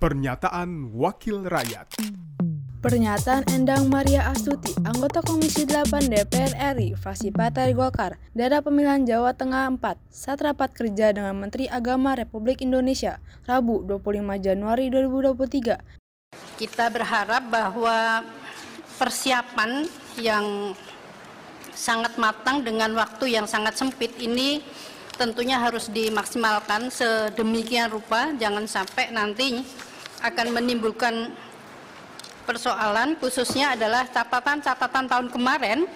Pernyataan Wakil Rakyat Pernyataan Endang Maria Astuti, anggota Komisi 8 DPR RI, fraksi Partai Golkar, daerah pemilihan Jawa Tengah 4, saat rapat kerja dengan Menteri Agama Republik Indonesia, Rabu 25 Januari 2023. Kita berharap bahwa persiapan yang sangat matang dengan waktu yang sangat sempit ini tentunya harus dimaksimalkan sedemikian rupa, jangan sampai nanti akan menimbulkan persoalan khususnya adalah catatan-catatan tahun kemarin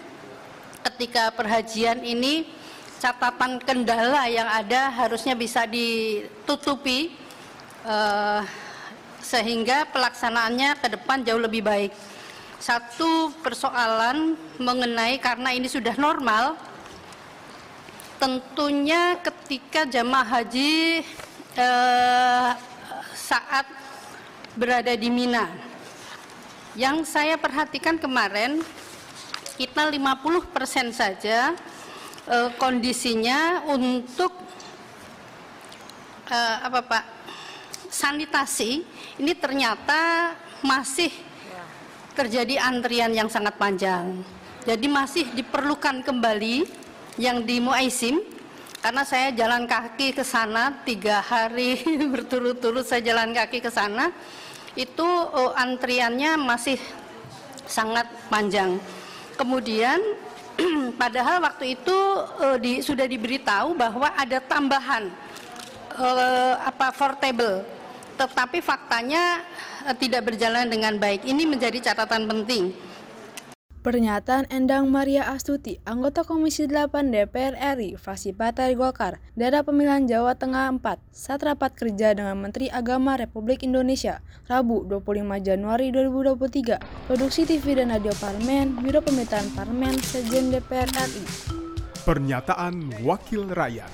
ketika perhajian ini catatan kendala yang ada harusnya bisa ditutupi eh, sehingga pelaksanaannya ke depan jauh lebih baik. Satu persoalan mengenai karena ini sudah normal, tentunya ketika jamaah haji eh, saat berada di Mina. Yang saya perhatikan kemarin kita 50% saja eh, kondisinya untuk eh, apa Pak? Sanitasi ini ternyata masih terjadi antrian yang sangat panjang. Jadi masih diperlukan kembali yang di Muaisim karena saya jalan kaki ke sana tiga hari berturut-turut saya jalan kaki ke sana itu uh, antriannya masih sangat panjang. Kemudian padahal waktu itu uh, di, sudah diberitahu bahwa ada tambahan uh, apa portable, tetapi faktanya uh, tidak berjalan dengan baik. Ini menjadi catatan penting. Pernyataan Endang Maria Astuti, anggota Komisi 8 DPR RI, fraksi Partai Golkar, daerah pemilihan Jawa Tengah 4, saat rapat kerja dengan Menteri Agama Republik Indonesia, Rabu 25 Januari 2023, Produksi TV dan Radio Parlemen, Biro Pemerintahan Parlemen, Sejen DPR RI. Pernyataan Wakil Rakyat